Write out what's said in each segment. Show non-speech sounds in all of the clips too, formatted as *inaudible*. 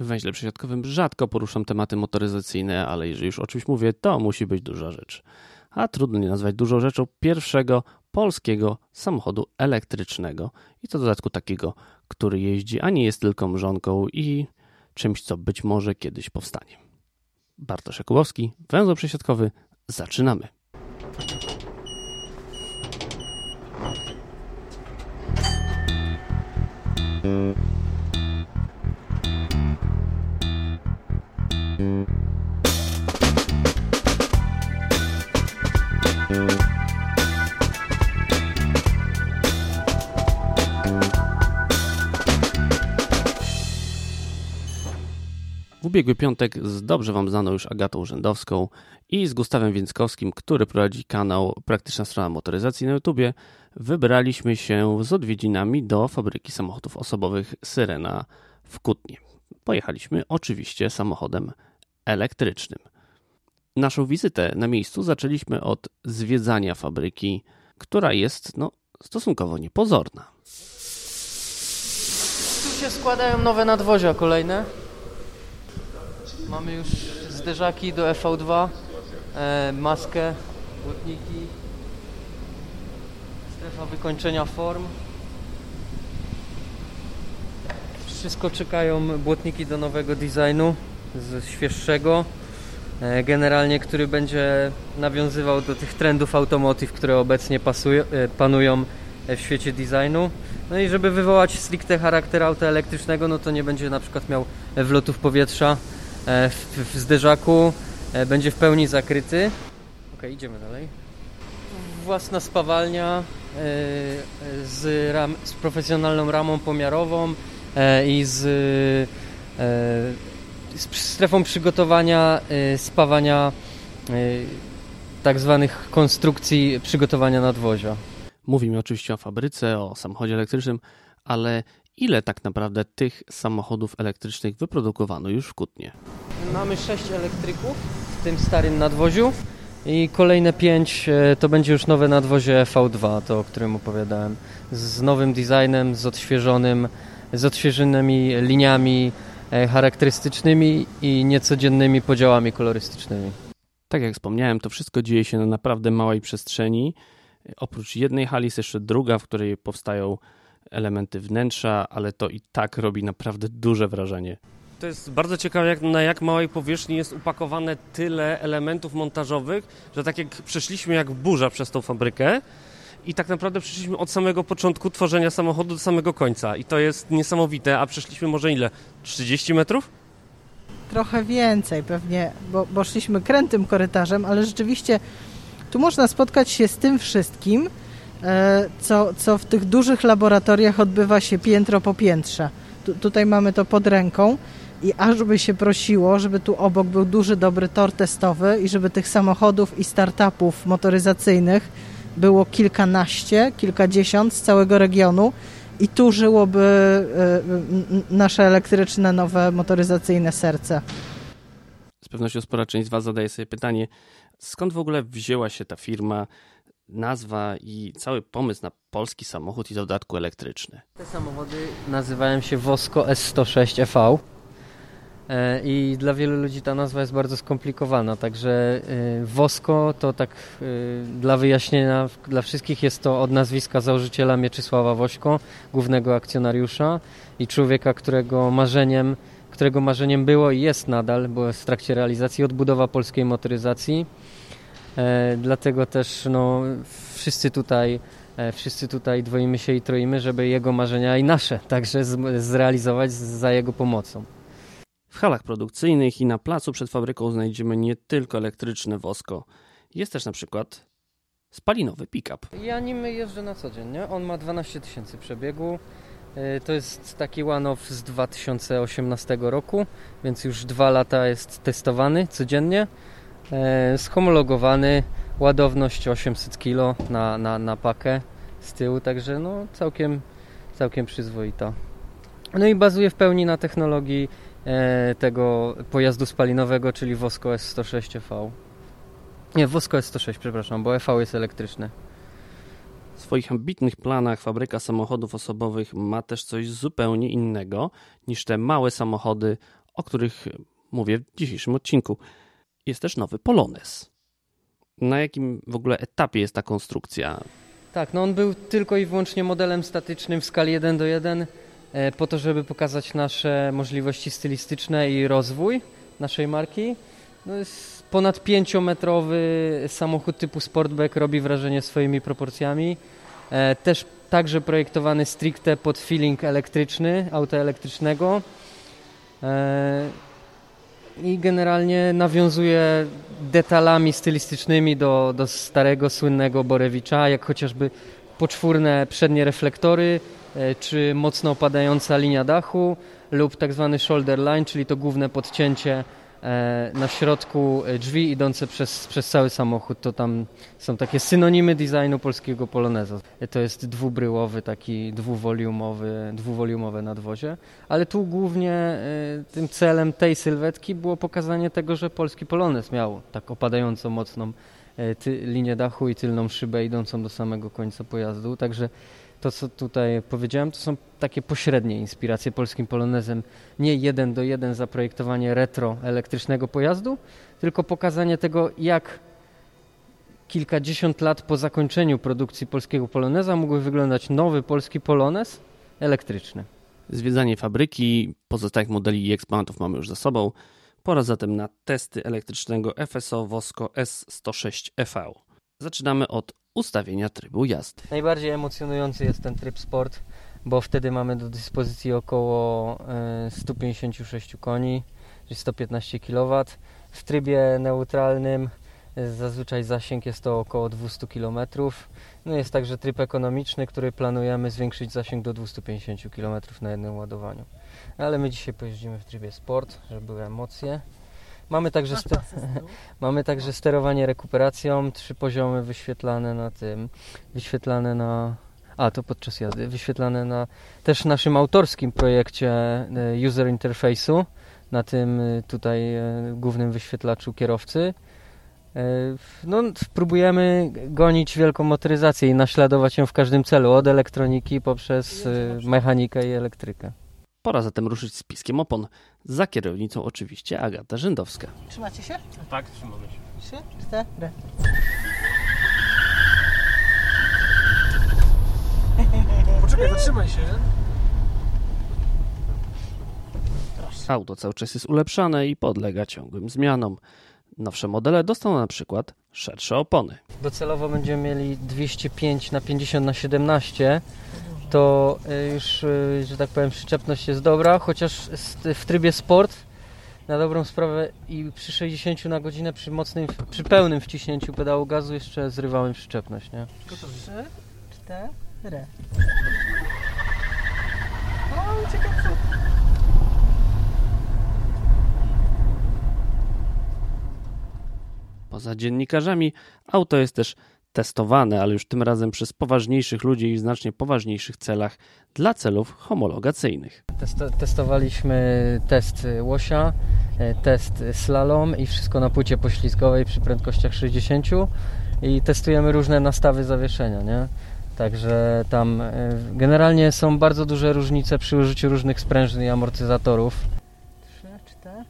Węźle przesiadkowym rzadko poruszam tematy motoryzacyjne, ale jeżeli już o czymś mówię, to musi być duża rzecz. A trudno nie nazwać dużą rzeczą pierwszego polskiego samochodu elektrycznego i to w dodatku takiego, który jeździ, a nie jest tylko mrzonką i czymś, co być może kiedyś powstanie. Bartosz Jakubowski, węzeł przesiadkowy, zaczynamy. Ubiegły piątek z dobrze Wam znaną już Agatą Urzędowską i z Gustawem Więckowskim, który prowadzi kanał Praktyczna Strona Motoryzacji na YouTubie, wybraliśmy się z odwiedzinami do fabryki samochodów osobowych Syrena w Kutnie. Pojechaliśmy oczywiście samochodem elektrycznym. Naszą wizytę na miejscu zaczęliśmy od zwiedzania fabryki, która jest no, stosunkowo niepozorna. Tu się składają nowe nadwozia kolejne. Mamy już zderzaki do EV2, e, maskę, błotniki, strefa wykończenia form. Wszystko czekają błotniki do nowego designu, z świeższego, e, generalnie który będzie nawiązywał do tych trendów automotive, które obecnie pasują, e, panują w świecie designu. No i żeby wywołać stricte charakter auta elektrycznego, no to nie będzie na przykład miał wlotów powietrza e, w, w zderzaku, e, będzie w pełni zakryty. Ok, idziemy dalej. Własna spawalnia e, z, ram, z profesjonalną ramą pomiarową i z, z strefą przygotowania spawania tak zwanych konstrukcji przygotowania nadwozia. Mówimy oczywiście o fabryce, o samochodzie elektrycznym, ale ile tak naprawdę tych samochodów elektrycznych wyprodukowano już w Kutnie? Mamy sześć elektryków w tym starym nadwoziu i kolejne pięć e, to będzie już nowe nadwozie V2, to o którym opowiadałem. Z nowym designem, z odświeżonym, z odświeżonymi liniami e, charakterystycznymi i niecodziennymi podziałami kolorystycznymi. Tak jak wspomniałem, to wszystko dzieje się na naprawdę małej przestrzeni Oprócz jednej hali jest jeszcze druga, w której powstają elementy wnętrza, ale to i tak robi naprawdę duże wrażenie. To jest bardzo ciekawe, jak, na jak małej powierzchni jest upakowane tyle elementów montażowych, że tak jak przeszliśmy jak burza przez tą fabrykę i tak naprawdę przeszliśmy od samego początku tworzenia samochodu do samego końca. I to jest niesamowite, a przeszliśmy może ile? 30 metrów? Trochę więcej pewnie, bo, bo szliśmy krętym korytarzem, ale rzeczywiście tu można spotkać się z tym wszystkim, co, co w tych dużych laboratoriach odbywa się piętro po piętrze. Tu, tutaj mamy to pod ręką i aż by się prosiło, żeby tu obok był duży, dobry tor testowy i żeby tych samochodów i startupów motoryzacyjnych było kilkanaście, kilkadziesiąt z całego regionu i tu żyłoby e, nasze elektryczne, nowe motoryzacyjne serce. Z pewnością spora część z Was zadaje sobie pytanie, skąd w ogóle wzięła się ta firma, nazwa i cały pomysł na polski samochód i w dodatku elektryczny? Te samochody nazywają się Wosko S106 EV. E, I dla wielu ludzi ta nazwa jest bardzo skomplikowana, także e, Wosko to tak e, dla wyjaśnienia dla wszystkich jest to od nazwiska założyciela Mieczysława Wośko, głównego akcjonariusza i człowieka, którego marzeniem którego marzeniem było i jest nadal, bo jest w trakcie realizacji odbudowa polskiej motoryzacji. E, dlatego też no, wszyscy tutaj e, wszyscy tutaj dwoimy się i troimy, żeby jego marzenia i nasze także zrealizować za jego pomocą. W halach produkcyjnych i na placu przed fabryką znajdziemy nie tylko elektryczne wosko. Jest też na przykład spalinowy pick-up. Ja nim jeżdżę na co dzień, nie? On ma 12 tysięcy przebiegu. E, to jest taki one-off z 2018 roku, więc już dwa lata jest testowany codziennie. E, schomologowany, ładowność 800 kg na, na, na pakę z tyłu, także no całkiem, całkiem przyzwoita. No i bazuje w pełni na technologii e, tego pojazdu spalinowego, czyli Wosko S106V. Nie, Wosko S106, przepraszam, bo EV jest elektryczne. W swoich ambitnych planach fabryka samochodów osobowych ma też coś zupełnie innego niż te małe samochody o których mówię w dzisiejszym odcinku. Jest też nowy Polones. Na jakim w ogóle etapie jest ta konstrukcja? Tak, no on był tylko i wyłącznie modelem statycznym w skali 1 do 1 e, po to, żeby pokazać nasze możliwości stylistyczne i rozwój naszej marki. No jest ponad 5-metrowy samochód typu Sportback robi wrażenie swoimi proporcjami. E, też także projektowany stricte pod feeling elektryczny, auta elektrycznego. I generalnie nawiązuje detalami stylistycznymi do, do starego, słynnego Borewicza, jak chociażby poczwórne przednie reflektory, e, czy mocno opadająca linia dachu lub tak zwany shoulder line, czyli to główne podcięcie na środku e, drzwi idące przez, przez cały samochód. To tam są takie synonimy designu polskiego poloneza. E, to jest dwubryłowy, taki dwuwoliumowy, dwuwoliumowe nadwozie. Ale tu głównie tym celem tej sylwetki było pokazanie tego, że polski polonez miał tak opadająco mocną ty, linię dachu i tylną szybę idącą do samego końca pojazdu. Także to, co tutaj powiedziałem, to są takie pośrednie inspiracje polskim polonezem. Nie jeden do jeden zaprojektowanie retro elektrycznego pojazdu, tylko pokazanie tego, jak kilkadziesiąt lat po zakończeniu produkcji polskiego poloneza mógłby wyglądać nowy polski polonez elektryczny. Zwiedzanie fabryki pozostałych modeli i eksponatów mamy już za sobą. Pora zatem na testy elektrycznego FSO Vosco S106EV. Zaczynamy od ustawienia trybu jazdy. Najbardziej emocjonujący jest ten tryb sport, bo wtedy mamy do dyspozycji około 156 e, koni, czyli 115 kW. W trybie neutralnym e, zazwyczaj zasięg jest to około 200 km. No jest także tryb ekonomiczny, który planujemy zwiększyć zasięg do 250 km na jednym ładowaniu. Ale my dzisiaj pojeździmy w trybie sport, żeby były emocje. Mamy także, *laughs* mamy także sterowanie rekuperacją, trzy poziomy wyświetlane na tym, wyświetlane na a to podczas jazdy, wyświetlane na też naszym autorskim projekcie e, user interface'u, na tym e, tutaj e, głównym wyświetlaczu kierowcy. No, próbujemy gonić wielką motoryzację i naśladować ją w każdym celu, od elektroniki poprzez mechanikę i elektrykę. Pora zatem ruszyć z piskiem opon. Za kierownicą oczywiście Agata Rzędowska. Trzymacie się? Tak, trzymamy się. Trzy, cztery. Poczekaj, zatrzymaj się. Auto cały czas jest ulepszane i podlega ciągłym zmianom. Nowsze modele dostaną na przykład szersze opony. Docelowo będziemy mieli 205 na 50 na 17 to e, już, e, że tak powiem, przyczepność jest dobra, chociaż w trybie sport na dobrą sprawę i przy 60 na godzinę, przy mocnym, przy pełnym wciśnięciu pedału gazu jeszcze zrywałem przyczepność, nie? Trzy, cztery. O, ciekawe. Poza dziennikarzami auto jest też testowane, ale już tym razem przez poważniejszych ludzi i w znacznie poważniejszych celach dla celów homologacyjnych. testowaliśmy test łosia, e, test slalom i wszystko na płycie poślizgowej przy prędkościach 60 i testujemy różne nastawy zawieszenia, nie? Także tam e, generalnie są bardzo duże różnice przy użyciu różnych sprężyn i amortyzatorów. Trzy, cztery.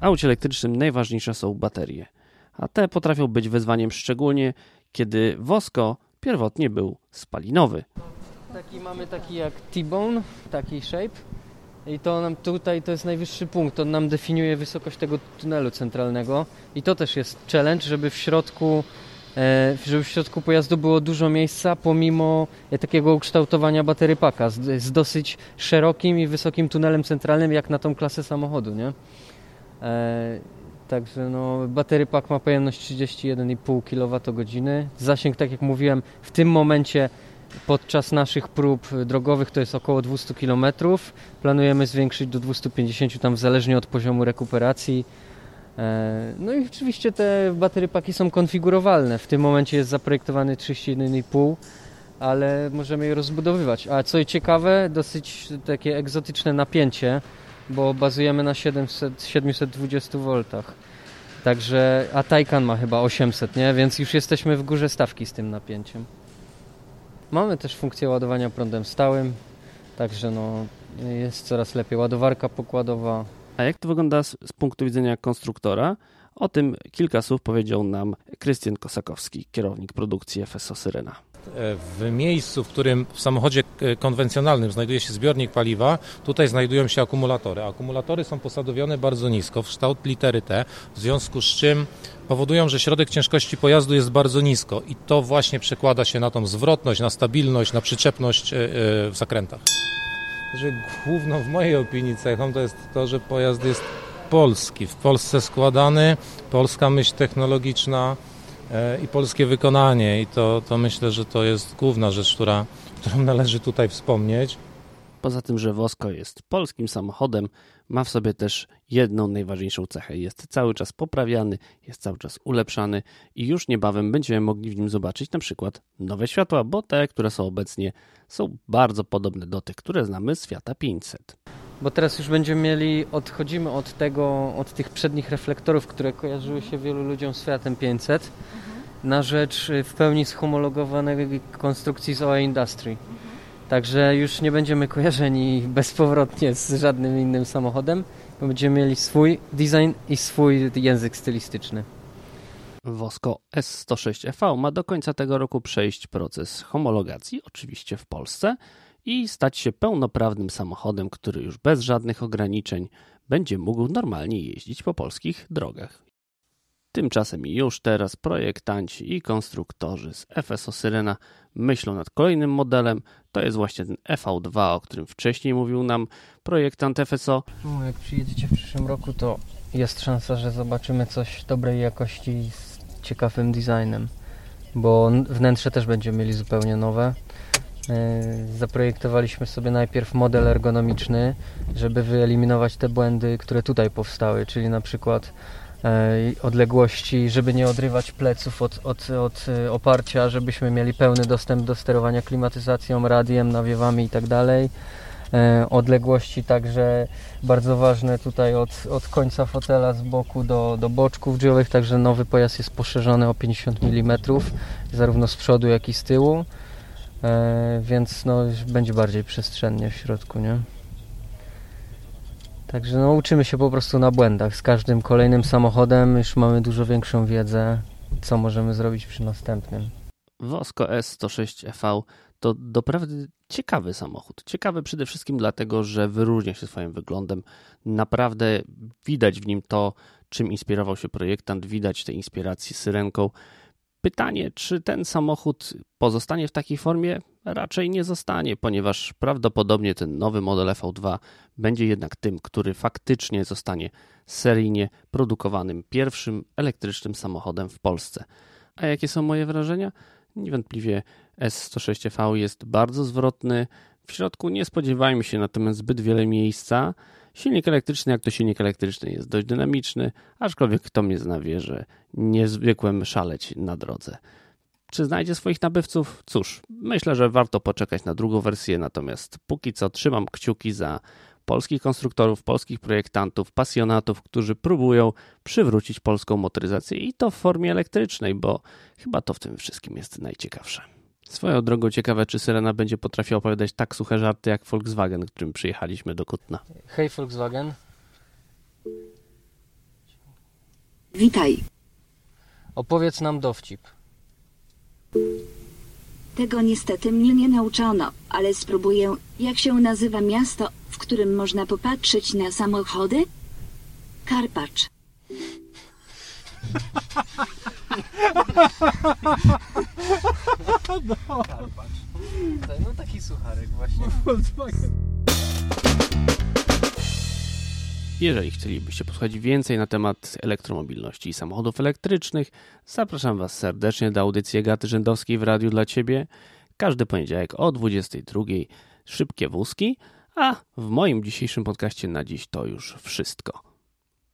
Aucie elektrycznym najważniejsze są baterie, a te potrafią być wyzwaniem szczególnie, kiedy wosko pierwotnie był spalinowy. Taki mamy taki jak T-bone, taki shape. I to nam tutaj to jest najwyższy punkt, on nam definiuje wysokość tego tunelu centralnego i to też jest challenge, żeby w środku e, żeby w środku pojazdu było dużo miejsca pomimo e, takiego ukształtowania batery paka z, z dosyć szerokim i wysokim tunelem centralnym jak na tą klasę samochodu, nie? E, także no, batery pack ma pojemność 31,5 kWh. Zasięg, tak jak mówiłem, w tym momencie podczas naszych prób drogowych to jest około 200 km. Planujemy zwiększyć do 250 tam zależnie od poziomu rekuperacji. E, no i oczywiście te batery paki są konfigurowalne. W tym momencie jest zaprojektowany 31,5 ale możemy je rozbudowywać. A co ciekawe, dosyć takie egzotyczne napięcie bo bazujemy na 700, 720 V. Także, a Taycan ma chyba 800, nie? Więc już jesteśmy w górze stawki z tym napięciem. Mamy też funkcję ładowania prądem stałym, także no, jest coraz lepiej. Ładowarka pokładowa. A jak to wygląda z, z punktu widzenia konstruktora? O tym kilka słów powiedział nam Krystian Kosakowski, kierownik produkcji FSO Syrena. W miejscu, w którym w samochodzie e, konwencjonalnym znajduje się zbiornik paliwa, tutaj znajdują się akumulatory. Akumulatory są posadowione bardzo nisko, w kształt litery T, w związku z czym powodują, że środek ciężkości pojazdu jest bardzo nisko i to właśnie przekłada się na tą zwrotność, na stabilność, na przyczepność e, e, w zakrętach. Że główną w mojej opinii cechą to jest to, że pojazd jest polski, w Polsce składany, polska myśl technologiczna, i polskie wykonanie i to, to myślę, że to jest główna rzecz, która, którą należy tutaj wspomnieć. Poza tym, że Wosko jest polskim samochodem, ma w sobie też jedną najważniejszą cechę. Jest cały czas poprawiany, jest cały czas ulepszany i już niebawem będziemy mogli w nim zobaczyć na przykład nowe światła, bo te, które są obecnie, są bardzo podobne do tych, które znamy z Fiata 500. Bo teraz już będziemy mieli, odchodzimy od tego, od tych przednich reflektorów, które kojarzyły się wielu ludziom z Fiatem 500, na rzecz w pełni schomologowanej konstrukcji z OE Industry. Także już nie będziemy kojarzeni *laughs* bezpowrotnie z żadnym innym samochodem, bo będziemy mieli swój design i swój język stylistyczny. Wosko S106EV ma do końca tego roku przejść proces homologacji, oczywiście w Polsce, i stać się pełnoprawnym samochodem, który już bez żadnych ograniczeń będzie mógł normalnie jeździć po polskich drogach. Tymczasem już teraz projektanci i konstruktorzy z FSO Syrena myślą nad kolejnym modelem. To jest właśnie ten EV2, o którym wcześniej mówił nam projektant FSO. No, jak przyjedziecie w przyszłym roku, to jest szansa, że zobaczymy coś dobrej jakości z ciekawym designem, bo wnętrze też będziemy mieli zupełnie nowe. E, zaprojektowaliśmy sobie najpierw model ergonomiczny, żeby wyeliminować te błędy, które tutaj powstały, czyli na przykład e, odległości, żeby nie odrywać pleców od, od, od e, oparcia, żebyśmy mieli pełny dostęp do sterowania klimatyzacją, radiem, nawiewami itd. Tak odległości także bardzo ważne tutaj od, od końca fotela z boku do, do boczków drzwiowych, także nowy pojazd jest poszerzony o 50 mm, zarówno z przodu jak i z tyłu. E, więc no, będzie bardziej przestrzennie w środku, nie? Także no, uczymy się po prostu na błędach. Z każdym kolejnym samochodem już mamy dużo większą wiedzę, co możemy zrobić przy następnym. Wosko S106EV to doprawdy ciekawy samochód. Ciekawy przede wszystkim dlatego, że wyróżnia się swoim wyglądem. Naprawdę widać w nim to, czym inspirował się projektant, widać te inspiracje syrenką. Pytanie, czy ten samochód pozostanie w takiej formie? Raczej nie zostanie, ponieważ prawdopodobnie ten nowy model V2 będzie jednak tym, który faktycznie zostanie seryjnie produkowanym pierwszym elektrycznym samochodem w Polsce. A jakie są moje wrażenia? Niewątpliwie S106V jest bardzo zwrotny. W środku nie spodziewajmy się natomiast zbyt wiele miejsca. Silnik elektryczny, jak to silnik elektryczny, jest dość dynamiczny, aczkolwiek kto mnie zna wie, że nie zwykłem szaleć na drodze. Czy znajdzie swoich nabywców? Cóż, myślę, że warto poczekać na drugą wersję, natomiast póki co trzymam kciuki za polskich konstruktorów, polskich projektantów, pasjonatów, którzy próbują przywrócić polską motoryzację i to w formie elektrycznej, bo chyba to w tym wszystkim jest najciekawsze. Swoją drogą ciekawe, czy Syrena będzie potrafiła opowiadać tak suche żarty jak Volkswagen, którym przyjechaliśmy do Kutna. Hej Volkswagen. Witaj. Opowiedz nam dowcip. Tego niestety mnie nie nauczono, ale spróbuję. Jak się nazywa miasto, w którym można popatrzeć na samochody? Karpacz. *laughs* No taki sucharek właśnie. Jeżeli chcielibyście posłuchać więcej na temat elektromobilności i samochodów elektrycznych, zapraszam Was serdecznie do audycji Gaty Rzędowskiej w Radiu dla Ciebie. Każdy poniedziałek o 22.00 szybkie wózki, a w moim dzisiejszym podcaście na dziś to już wszystko.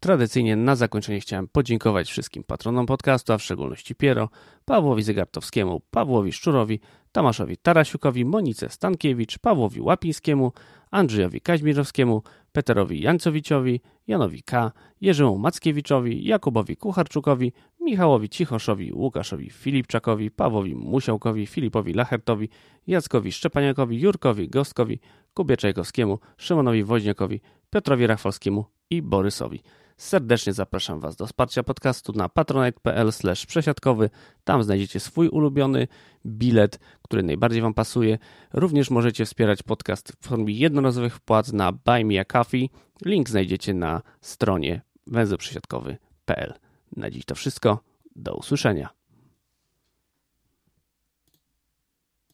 Tradycyjnie na zakończenie chciałem podziękować wszystkim patronom podcastu, a w szczególności Piero, Pawłowi Zegartowskiemu, Pawłowi Szczurowi, Tomaszowi Tarasiukowi, Monice Stankiewicz, Pawłowi Łapińskiemu, Andrzejowi Kaźmirowskiemu, Peterowi Jancowiciowi, Janowi K., Jerzemu Mackiewiczowi, Jakubowi Kucharczukowi, Michałowi Cichoszowi, Łukaszowi Filipczakowi, Pawłowi Musiałkowi, Filipowi Lachertowi, Jackowi Szczepaniakowi, Jurkowi Gostkowi, Kubie Czajkowskiemu, Szymonowi Woźniakowi, Piotrowi Rachwalskiemu i Borysowi. Serdecznie zapraszam Was do wsparcia podcastu na patronite.pl przesiadkowy. Tam znajdziecie swój ulubiony bilet, który najbardziej Wam pasuje. Również możecie wspierać podcast w formie jednorazowych wpłat na Buy Me a Coffee. Link znajdziecie na stronie węzełprzesiadkowy.pl. Na dziś to wszystko. Do usłyszenia.